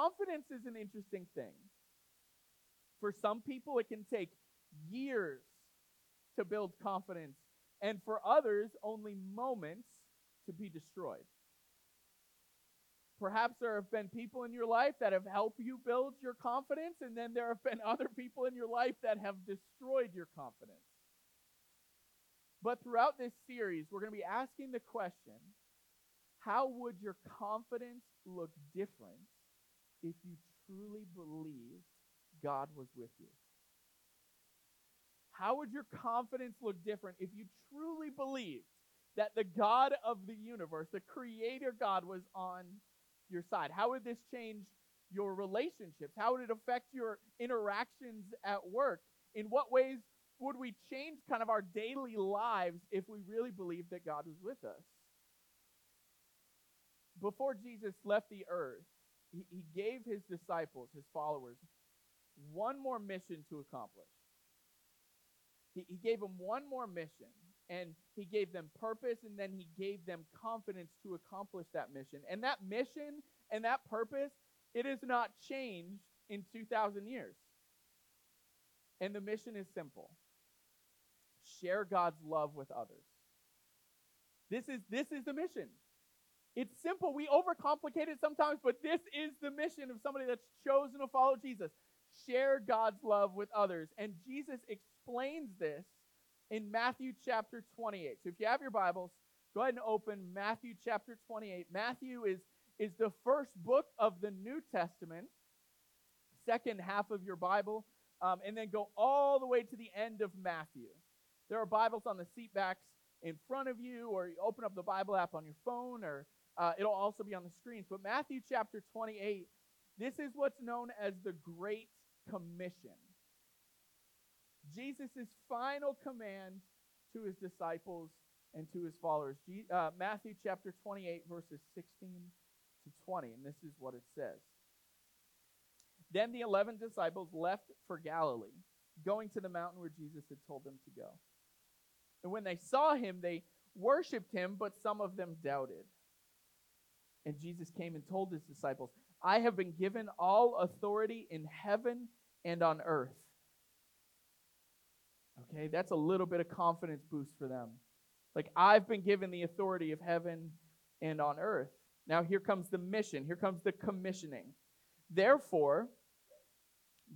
confidence is an interesting thing. For some people, it can take years to build confidence, and for others, only moments to be destroyed. Perhaps there have been people in your life that have helped you build your confidence, and then there have been other people in your life that have destroyed your confidence. But throughout this series, we're going to be asking the question how would your confidence look different if you truly believed God was with you? How would your confidence look different if you truly believed that the God of the universe, the creator God, was on your side? How would this change your relationships? How would it affect your interactions at work? In what ways would we change kind of our daily lives if we really believed that God was with us? Before Jesus left the earth, he, he gave his disciples, his followers, one more mission to accomplish. He, he gave them one more mission, and he gave them purpose, and then he gave them confidence to accomplish that mission. And that mission and that purpose, it has not changed in 2,000 years. And the mission is simple share God's love with others. This is, this is the mission. It's simple. We overcomplicate it sometimes, but this is the mission of somebody that's chosen to follow Jesus. Share God's love with others. And Jesus explains this in Matthew chapter 28. So if you have your Bibles, go ahead and open Matthew chapter 28. Matthew is, is the first book of the New Testament, second half of your Bible, um, and then go all the way to the end of Matthew. There are Bibles on the seat backs in front of you, or you open up the Bible app on your phone, or uh, it'll also be on the screens. But Matthew chapter 28, this is what's known as the Great Commission. Jesus' final command to his disciples and to his followers. Uh, Matthew chapter 28, verses 16 to 20. And this is what it says. Then the eleven disciples left for Galilee, going to the mountain where Jesus had told them to go. And when they saw him, they worshiped him, but some of them doubted. And Jesus came and told his disciples, I have been given all authority in heaven and on earth. Okay, that's a little bit of confidence boost for them. Like, I've been given the authority of heaven and on earth. Now, here comes the mission, here comes the commissioning. Therefore,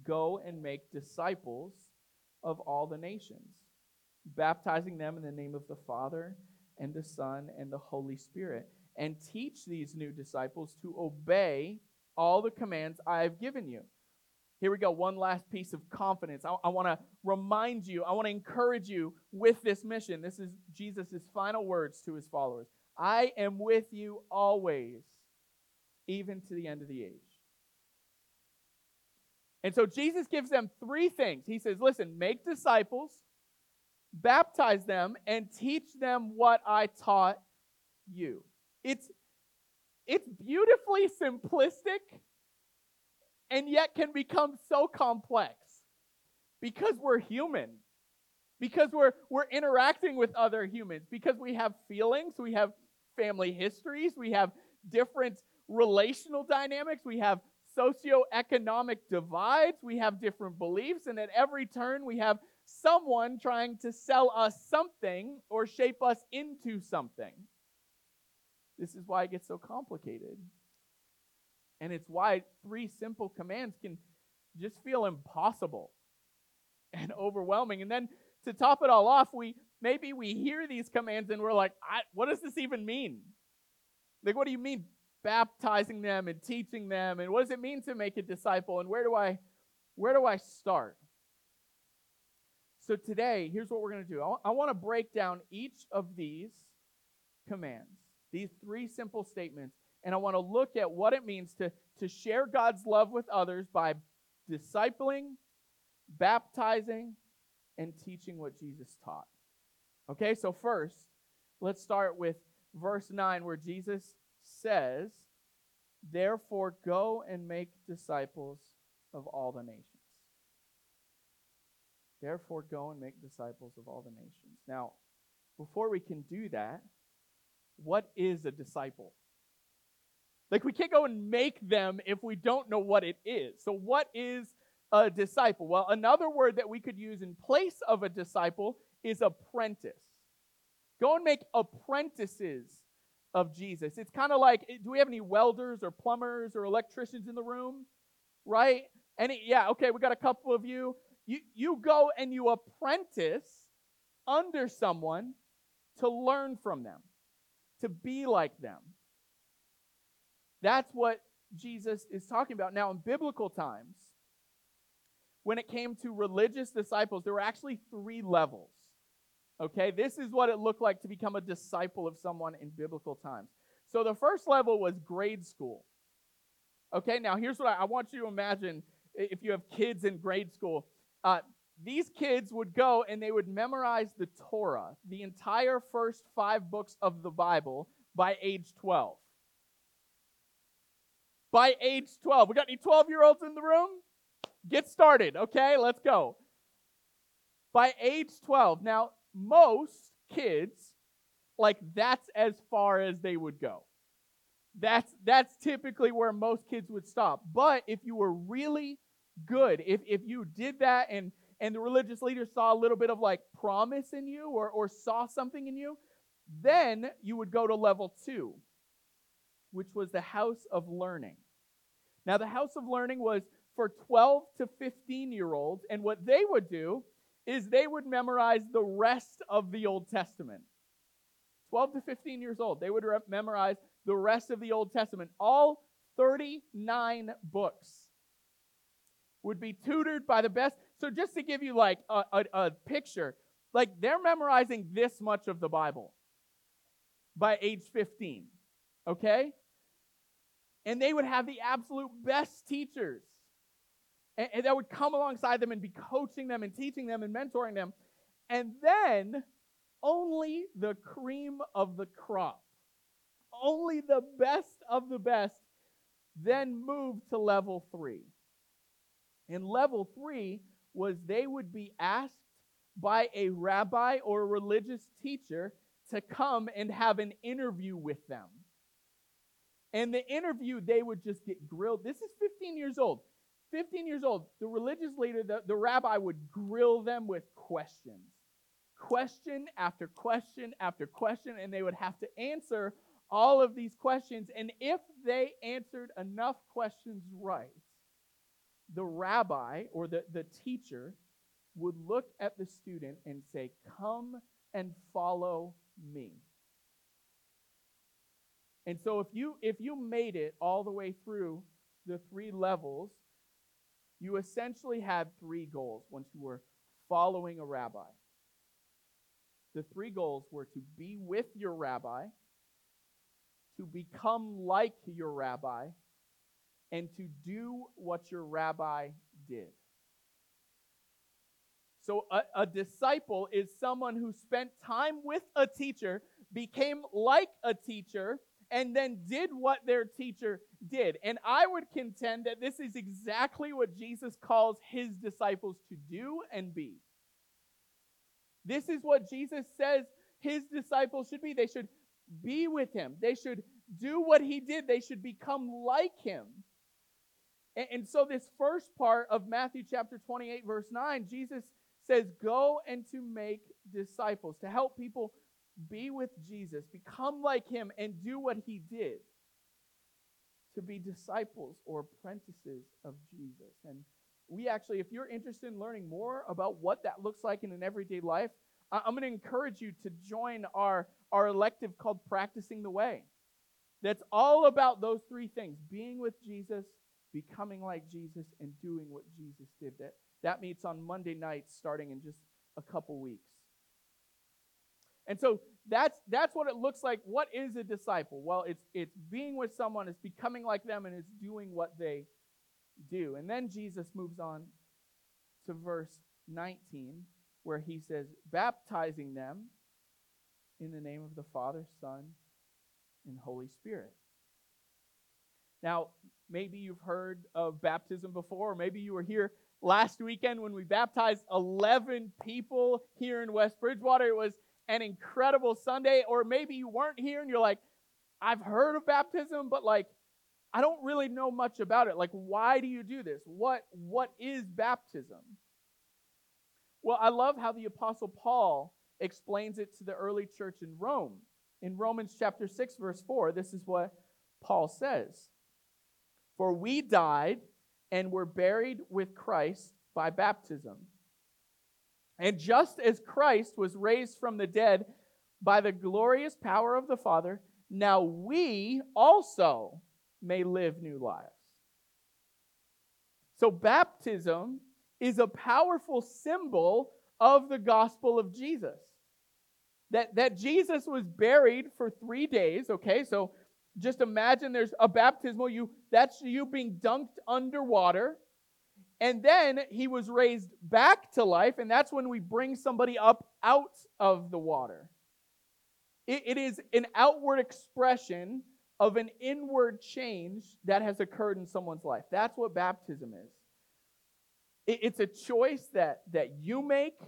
go and make disciples of all the nations, baptizing them in the name of the Father and the Son and the Holy Spirit, and teach these new disciples to obey all the commands I have given you. Here we go. One last piece of confidence. I, I want to remind you, I want to encourage you with this mission. This is Jesus' final words to his followers I am with you always, even to the end of the age. And so Jesus gives them three things. He says, Listen, make disciples, baptize them, and teach them what I taught you. It's, it's beautifully simplistic and yet can become so complex because we're human because we're we're interacting with other humans because we have feelings we have family histories we have different relational dynamics we have socioeconomic divides we have different beliefs and at every turn we have someone trying to sell us something or shape us into something this is why it gets so complicated and it's why three simple commands can just feel impossible and overwhelming. And then to top it all off, we maybe we hear these commands and we're like, what does this even mean? Like, what do you mean baptizing them and teaching them? And what does it mean to make a disciple? And where do I where do I start? So today, here's what we're going to do. I want to break down each of these commands, these three simple statements, and I want to look at what it means to, to share God's love with others by discipling, baptizing, and teaching what Jesus taught. Okay, so first, let's start with verse 9 where Jesus says, Therefore, go and make disciples of all the nations. Therefore, go and make disciples of all the nations. Now, before we can do that, what is a disciple? Like we can't go and make them if we don't know what it is. So, what is a disciple? Well, another word that we could use in place of a disciple is apprentice. Go and make apprentices of Jesus. It's kind of like eh, do we have any welders or plumbers or electricians in the room? Right? Any yeah, okay, we got a couple of you. You you go and you apprentice under someone to learn from them, to be like them. That's what Jesus is talking about. Now, in biblical times, when it came to religious disciples, there were actually three levels. Okay, this is what it looked like to become a disciple of someone in biblical times. So the first level was grade school. Okay, now here's what I, I want you to imagine if you have kids in grade school. Uh, these kids would go and they would memorize the Torah, the entire first five books of the Bible, by age 12. By age 12. We got any 12 year olds in the room? Get started, okay? Let's go. By age 12. Now, most kids, like, that's as far as they would go. That's, that's typically where most kids would stop. But if you were really good, if, if you did that and and the religious leaders saw a little bit of like promise in you or, or saw something in you, then you would go to level two, which was the house of learning. Now, the house of learning was for 12 to 15 year olds, and what they would do is they would memorize the rest of the Old Testament. 12 to 15 years old, they would re- memorize the rest of the Old Testament, all 39 books would be tutored by the best. So, just to give you like a, a, a picture, like they're memorizing this much of the Bible by age 15, okay? And they would have the absolute best teachers. And, and that would come alongside them and be coaching them and teaching them and mentoring them. And then only the cream of the crop, only the best of the best, then move to level three. In level three was they would be asked by a rabbi or a religious teacher to come and have an interview with them. And the interview, they would just get grilled. This is 15 years old. 15 years old. The religious leader, the, the rabbi would grill them with questions. Question after question after question, and they would have to answer all of these questions. And if they answered enough questions right, the rabbi or the, the teacher would look at the student and say, Come and follow me. And so if you if you made it all the way through the three levels, you essentially had three goals once you were following a rabbi. The three goals were to be with your rabbi, to become like your rabbi, and to do what your rabbi did. So, a, a, disciple is someone who spent time with a teacher, became like a teacher, and then did what their teacher did. And I would contend that this is exactly what Jesus calls his disciples to do and be. This is what Jesus says his disciples should be. They should be with him, they should do what he did, they should become like him. And, so, this first part of Matthew chapter 28, verse 9, Jesus says, Go and to make disciples, to help people be with Jesus, become like him, and do what he did. To be disciples or apprentices of Jesus. And we actually, if you're interested in learning more about what that looks like in an everyday life, I'm going to encourage you to join our, our elective called Practicing the Way. That's all about those three things being with Jesus, becoming like Jesus and doing what Jesus did. That, that meets on Monday nights starting in just a couple weeks. And so that's that's what it looks like. What is a disciple? Well, it's it's being with someone, it's becoming like them, and it's doing what they do. And then Jesus moves on to verse 19, where he says, baptizing them in the name of the Father, Son, and Holy Spirit. Now, maybe you've heard of baptism before, or maybe you were here last weekend when we baptized 11 people here in West Bridgewater. It was an incredible Sunday, or maybe you weren't here and you're like, I've heard of baptism, but like, I don't really know much about it. Like, why do you do this? What, what is baptism? Well, I love how the Apostle Paul explains it to the early church in Rome. In Romans chapter 6, verse 4, this is what Paul says For we died and were buried with Christ by baptism. And just as Christ was raised from the dead by the glorious power of the Father, now we also may live new lives. So, baptism is a powerful symbol of the gospel of Jesus. That, that Jesus was buried for three days, okay? So just imagine there's a baptismal, you that's you being dunked underwater. And then he was raised back to life, and that's when we bring somebody up out of the water. it, it is an outward expression of an inward change that has occurred in someone's life. That's what baptism is. It, it's a choice that, that you make,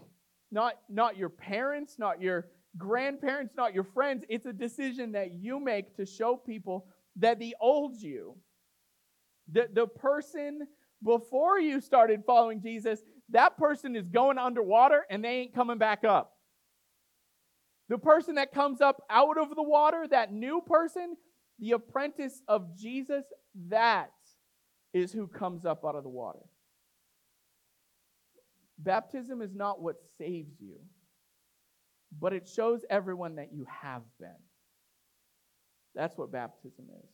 not, not your parents, not your grandparents, not your friends. It's a decision that you make to show people that the old you, the, the person before you started following Jesus, that person is going underwater and they ain't coming back up. The person that comes up out of the water, that new person, the apprentice of Jesus, that is who comes up out of the water. Baptism is not what saves you but it shows everyone that you have been. That's what baptism is.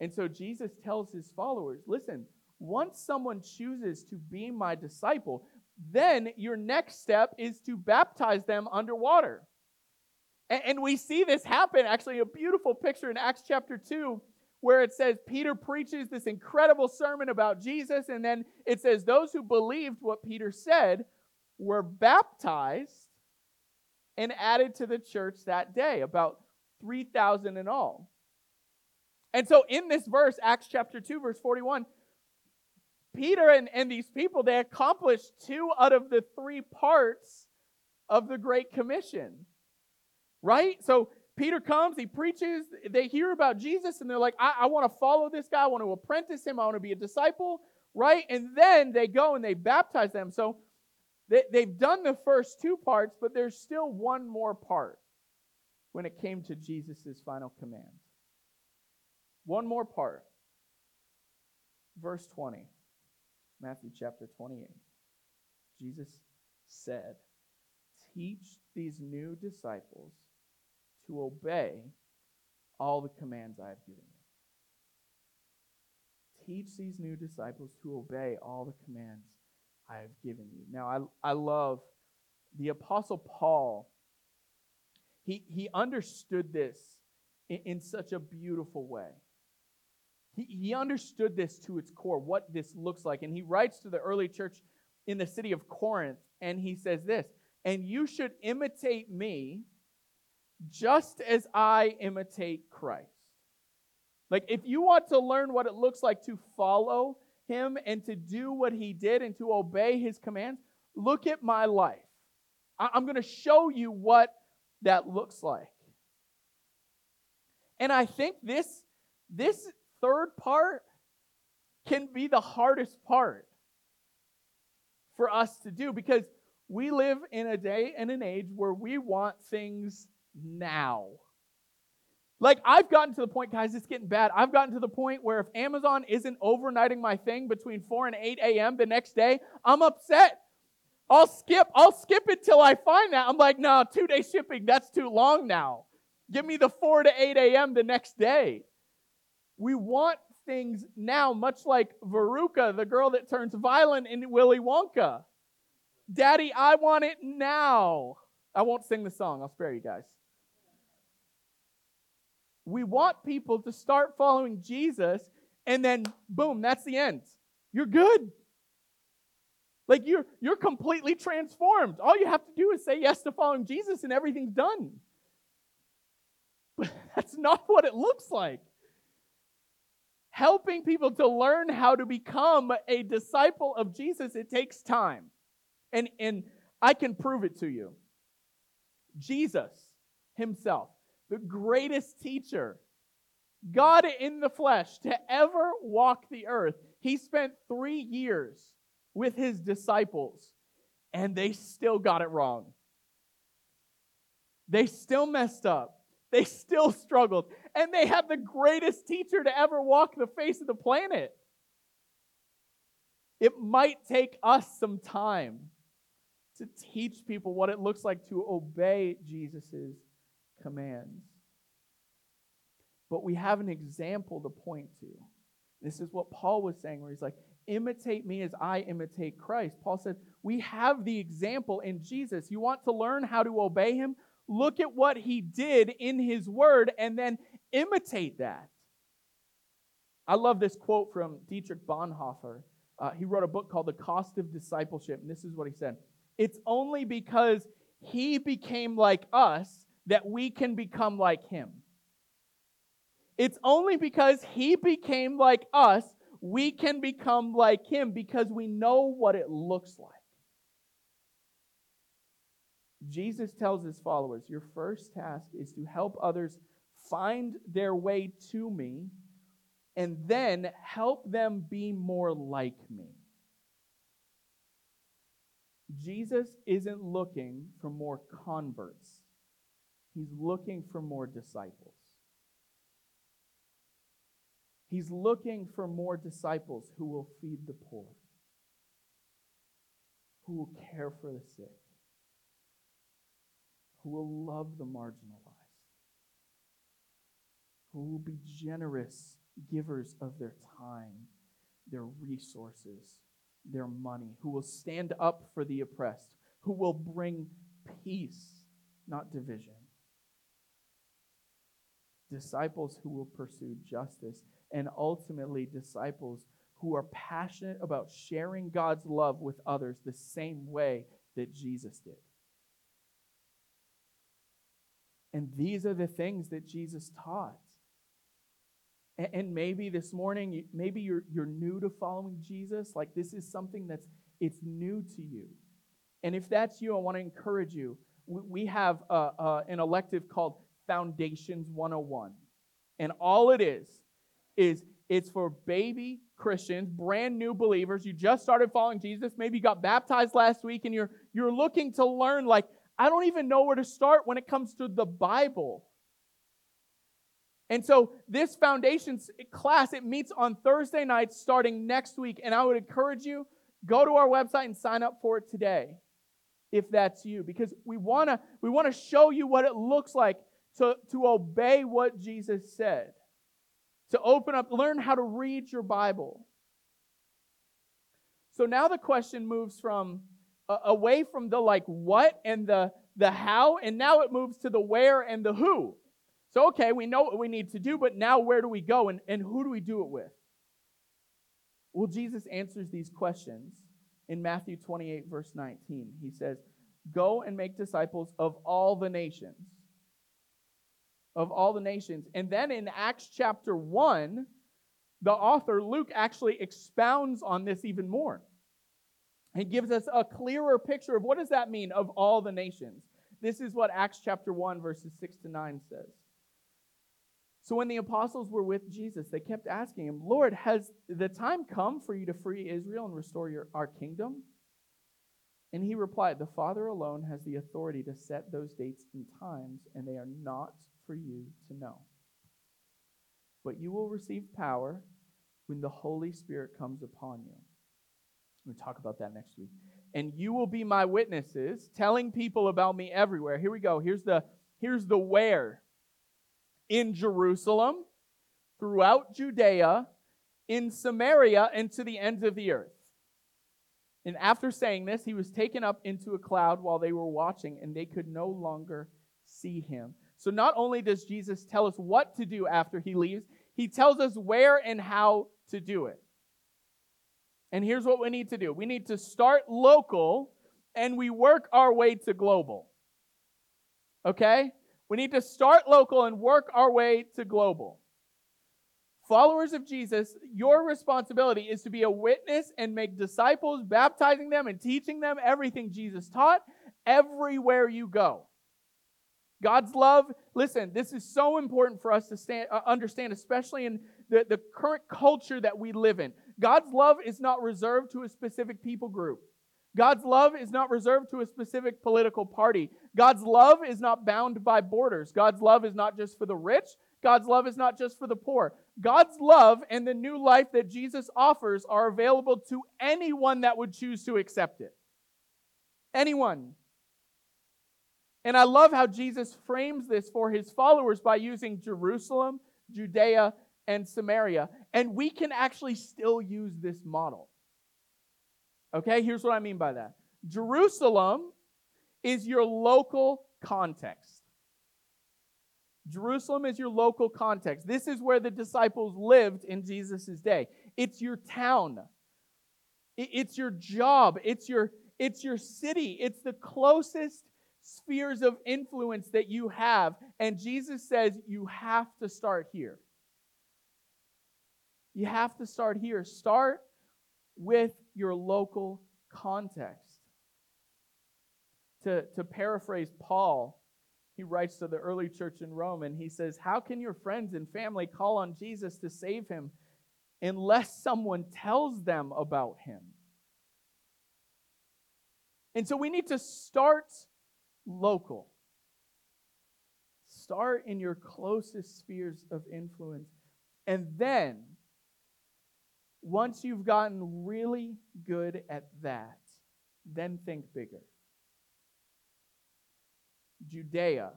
And so Jesus tells his followers listen, once someone chooses to be my disciple, then your next step is to baptize them underwater. And, we see this happen, actually, a beautiful picture in Acts chapter 2, where it says Peter preaches this incredible sermon about Jesus, and then it says those who believed what Peter said were baptized and added to the church that day, about 3,000 in all. And so in this verse, Acts chapter 2, verse 41, Peter and, and these people, they accomplished two out of the three parts of the Great Commission. Right? So Peter comes, he preaches, they hear about Jesus, and they're like, I, I want to follow this guy, I want to apprentice him, I want to be a disciple, right? And then they go and they baptize them. So they, they've done the first two parts, but there's still one more part when it came to Jesus' final command. One more part. Verse 20, Matthew chapter 28. Jesus said, Teach these new disciples to obey all the commands I have given you. Teach these new disciples to obey all the commands I have given you. Now, I, I love the Apostle Paul. He, he understood this in, in such a beautiful way. He, he understood this to its core, what this looks like. And he writes to the early church in the city of Corinth, and he says this And you should imitate me just as I imitate Christ. Like, if you want to learn what it looks like to follow him and to do what he did and to obey his commands, look at my life. I'm going to show you what that looks like. And I think this, this third part can be the hardest part for us to do because we live in a day and an age where we want things now. Like, I've gotten to the point, guys, it's getting bad. I've gotten to the point where if Amazon isn't overnighting my thing between 4 and 8 a.m. the next day, I'm upset. I'll skip, I'll skip it till I find that. I'm like, no, two day shipping, that's too long now. Give me the 4 to 8 a.m. the next day. We want things now, much like Veruca, the girl that turns violent in Willy Wonka. Daddy, I want it now. I won't sing the song, I'll spare you guys. We want people to start following Jesus, and then boom, that's the end. You're good. Like you're you're completely transformed. All you have to do is say yes to following Jesus and everything's done. But that's not what it looks like. Helping people to learn how to become a disciple of Jesus, it takes time. And and I can prove it to you. Jesus himself the greatest teacher God in the flesh, to ever walk the earth, he spent three years with his disciples, and they still got it wrong. They still messed up. They still struggled. And they had the greatest teacher to ever walk the face of the planet. It might take us some time to teach people what it looks like to obey Jesus' commands. But we have an example to point to. This is what Paul was saying, where he's like, imitate me as I imitate Christ. Paul said, we have the example in Jesus. You want to learn how to obey him? Look at what he did in his word and then imitate that. I love this quote from Dietrich Bonhoeffer. Uh, he wrote a book called The Cost of Discipleship, and this is what he said It's only because he became like us that we can become like him. It's only because he became like us, we can become like him because we know what it looks like. Jesus tells his followers, Your first task is to help others find their way to me and then help them be more like me. Jesus isn't looking for more converts, he's looking for more disciples. He's looking for more disciples who will feed the poor, who will care for the sick, who will love the marginalized, who will be generous givers of their time, their resources, their money, who will stand up for the oppressed, who will bring peace, not division. Disciples who will pursue justice, and ultimately, disciples who are passionate about sharing God's love with others the same way that Jesus did. And these are the things that Jesus taught. And maybe this morning, maybe you're, you're new to following Jesus. Like this is something that's it's new to you. And if that's you, I want to encourage you. We have a, a, an elective called Foundations 101. And all it is, is it's for baby Christians, brand new believers. You just started following Jesus. Maybe you got baptized last week and you're, you're looking to learn, like, I don't even know where to start when it comes to the Bible. And so this foundations class, it meets on Thursday nights starting next week. And I would encourage you, go to our website and sign up for it today if that's you. Because we wanna, we wanna show you what it looks like to, to obey what Jesus said. To open up, learn how to read your Bible. So now the question moves from uh, away from the like what and the the how, and now it moves to the where and the who. So, okay, we know what we need to do, but now where do we go and, and who do we do it with? Well, Jesus answers these questions in Matthew 28, verse 19. He says, Go and make disciples of all the nations. Of all the nations. And then in Acts chapter 1, the author, Luke, actually expounds on this even more. He gives us a clearer picture of what does that mean of all the nations. This is what Acts chapter 1, verses 6 to 9 says. So when the apostles were with Jesus, they kept asking him, Lord, has the time come for you to free Israel and restore your, our kingdom? And he replied, The Father alone has the authority to set those dates and times, and they are not for you to know. But you will receive power when the Holy Spirit comes upon you. We'll talk about that next week. And you will be my witnesses, telling people about me everywhere. Here we go. Here's the here's the where in Jerusalem, throughout Judea, in Samaria, and to the ends of the earth. And after saying this, he was taken up into a cloud while they were watching, and they could no longer see him. So, not only does Jesus tell us what to do after he leaves, he tells us where and how to do it. And here's what we need to do we need to start local and we work our way to global. Okay? We need to start local and work our way to global. Followers of Jesus, your responsibility is to be a witness and make disciples, baptizing them and teaching them everything Jesus taught everywhere you go. God's love, listen, this is so important for us to stand, uh, understand, especially in the, the current culture that we live in. God's love is not reserved to a specific people group. God's love is not reserved to a specific political party. God's love is not bound by borders. God's love is not just for the rich. God's love is not just for the poor. God's love and the new life that Jesus offers are available to anyone that would choose to accept it. Anyone. And I love how Jesus frames this for his followers by using Jerusalem, Judea, and Samaria. And we can actually still use this model. Okay, here's what I mean by that Jerusalem is your local context. Jerusalem is your local context. This is where the disciples lived in Jesus' day. It's your town. It's your job. It's your, it's your city. It's the closest spheres of influence that you have. And Jesus says you have to start here. You have to start here. Start with your local context. To, to paraphrase Paul, he writes to the early church in Rome and he says, How can your friends and family call on Jesus to save him unless someone tells them about him? And so we need to start local. Start in your closest spheres of influence. And then, once you've gotten really good at that, then think bigger. Judea,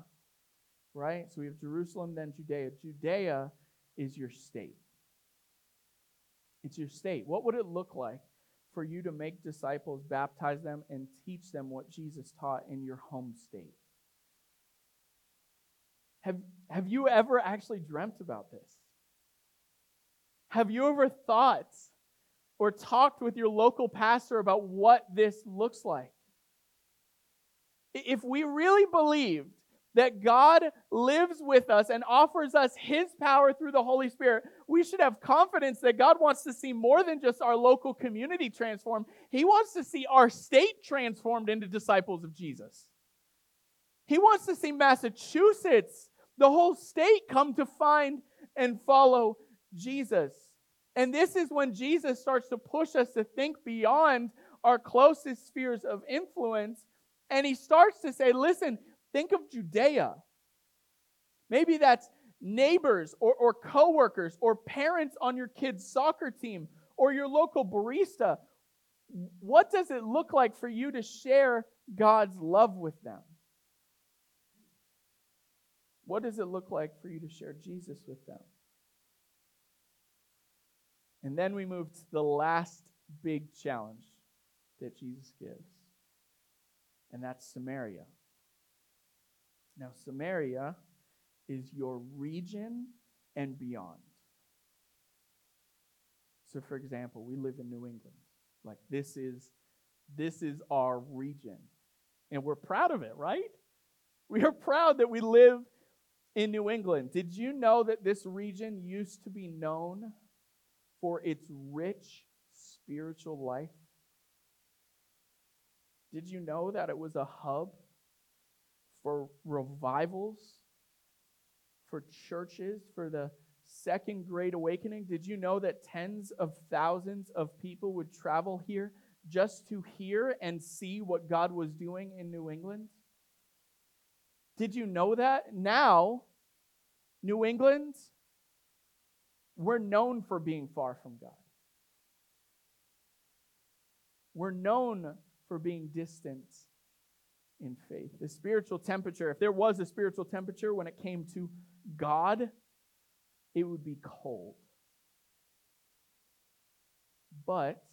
right? So we have Jerusalem, then Judea. Judea is your state. It's your state. What would it look like for you to make disciples, baptize them, and teach them what Jesus taught in your home state? Have, have you ever actually dreamt about this? Have you ever thought or talked with your local pastor about what this looks like? If we really believed that God lives with us and offers us His power through the Holy Spirit, we should have confidence that God wants to see more than just our local community transformed. He wants to see our state transformed into disciples of Jesus. He wants to see Massachusetts, the whole state, come to find and follow Jesus. And this is when Jesus starts to push us to think beyond our closest spheres of influence and he starts to say, listen, think of Judea. Maybe that's neighbors or, or coworkers or parents on your kid's soccer team or your local barista. What does it look like for you to share God's love with them? What does it look like for you to share Jesus with them? And then we move to the last big challenge that Jesus gives and that's Samaria. Now, Samaria is your region and beyond. So, for example, we live in New England. Like, this is, this is our region. And we're proud of it, right? We are proud that we live in New England. Did you know that this region used to be known for its rich spiritual life? Did you know that it was a hub for revivals, for churches, for the second great awakening? Did you know that tens of thousands of people would travel here just to hear and see what God was doing in New England? Did you know that? Now, New England, we're known for being far from God. We're known for being distant in faith. The spiritual temperature, if there was a spiritual temperature when it came to God, it would be cold. But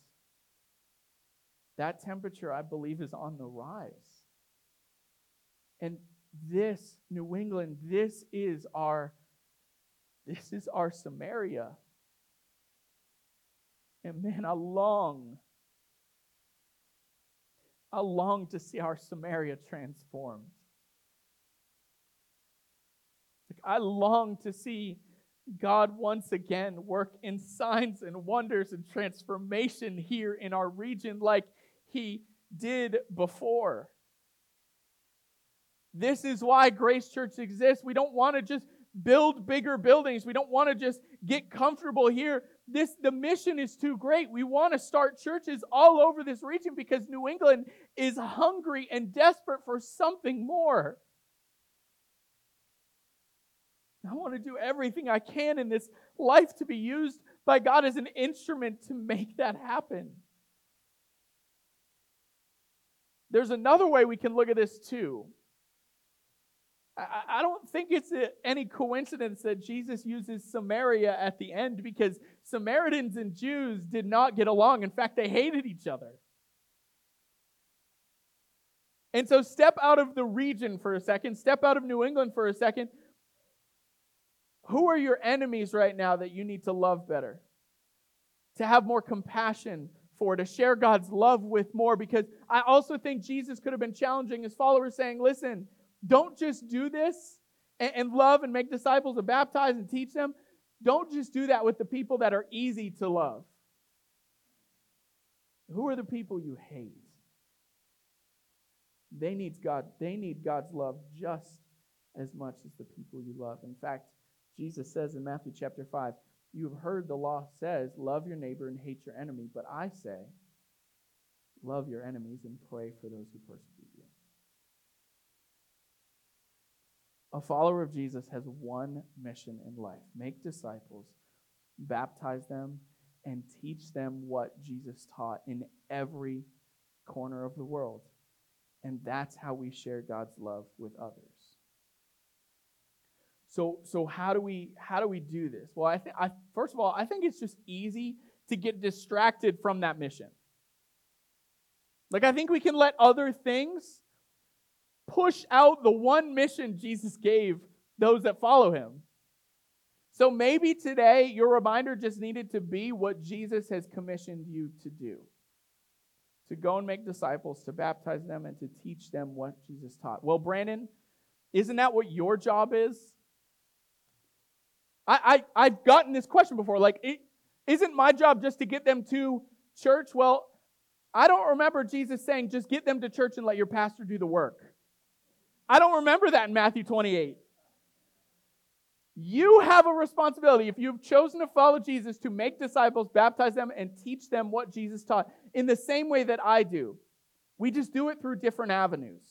that temperature, I believe, is on the rise. And this, New England, this is our this is our Samaria. And man, I long I long to see our Samaria transformed. I long to see God once again work in signs and wonders and transformation here in our region like he did before. This is why Grace Church exists. We don't want to just build bigger buildings. We don't want to just get comfortable here. This the mission is too great. We want to start churches all over this region because New England is hungry and desperate for something more. I want to do everything I can in this life to be used by God as an instrument to make that happen. There's another way we can look at this too. I, don't think it's any coincidence that Jesus uses Samaria at the end because Samaritans and Jews did not get along. In fact, they hated each other. And so, step out of the region for a second, step out of New England for a second. Who are your enemies right now that you need to love better? To have more compassion for, to share God's love with more? Because I also think Jesus could have been challenging his followers, saying, Listen, don't just do this and, and love and make disciples and baptize and teach them. Don't just do that with the people that are easy to love. Who are the people you hate? They need God, they need God's love just as much as the people you love. In fact, Jesus says in Matthew chapter 5, you have heard the law says, love your neighbor and hate your enemy, but I say, love your enemies and pray for those who persecute you. A follower of Jesus has one mission in life make disciples, baptize them, and teach them what Jesus taught in every corner of the world. And that's how we share God's love with others. So, so how do we how do we do this? Well, I think first of all, I think it's just easy to get distracted from that mission. Like I think we can let other things push out the one mission Jesus gave those that follow him. So maybe today your reminder just needed to be what Jesus has commissioned you to do to go and make disciples, to baptize them, and to teach them what Jesus taught. Well, Brandon, isn't that what your job is? I, I, I've gotten this question before. Like, is isn't my job just to get them to church? Well, I don't remember Jesus saying, just get them to church and let your pastor do the work. I don't remember that in Matthew 28. You have a responsibility, if you've chosen to follow Jesus, to make disciples, baptize them, and teach them what Jesus taught in the same way that I do. We just do it through different avenues.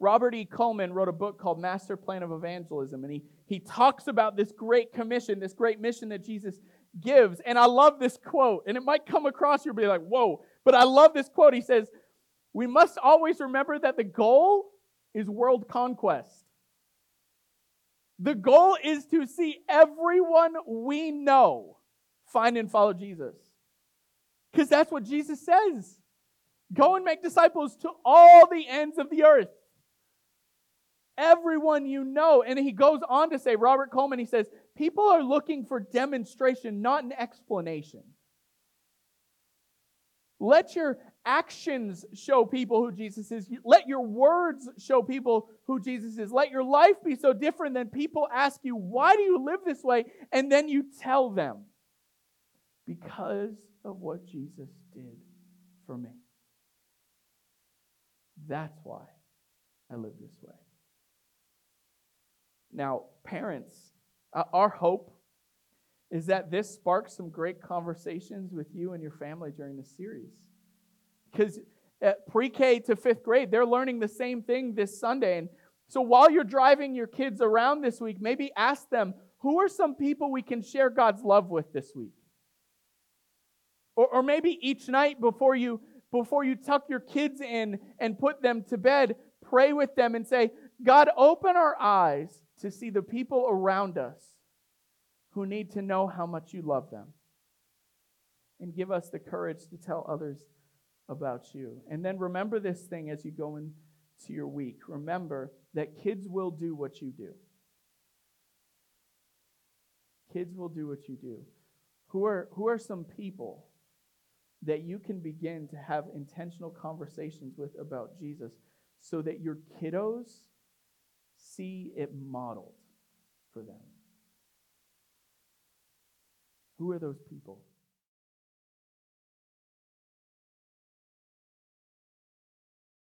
Robert E. Coleman wrote a book called Master Plan of Evangelism, and he, he talks about this great commission, this great mission that Jesus gives. And I love this quote, and it might come across you and be like, whoa, but I love this quote. He says, we must always remember that the goal is world conquest. The goal is to see everyone we know find and follow Jesus. Because that's what Jesus says. Go and make disciples to all the ends of the earth. Everyone you know. And he goes on to say, Robert Coleman, he says, people are looking for demonstration, not an explanation. Let your actions show people who Jesus is. Let your words show people who Jesus is. Let your life be so different that people ask you, Why do you live this way? And then you tell them, Because of what Jesus did for me. That's why I live this way. Now, parents, uh, our hope is that this sparks some great conversations with you and your family during this series. Because uh, pre K to fifth grade, they're learning the same thing this Sunday. And so while you're driving your kids around this week, maybe ask them who are some people we can share God's love with this week? Or, or maybe each night before you before you tuck your kids in and put them to bed, pray with them and say, God, open our eyes to see the people around us who need to know how much you love them. And give us the courage to tell others about you. And then remember this thing as you go into your week. Remember that kids will do what you do. Kids will do what you do. Who are, who are some people that you can begin to have intentional conversations with about Jesus so that your kiddos see it modeled for them? Who are those people?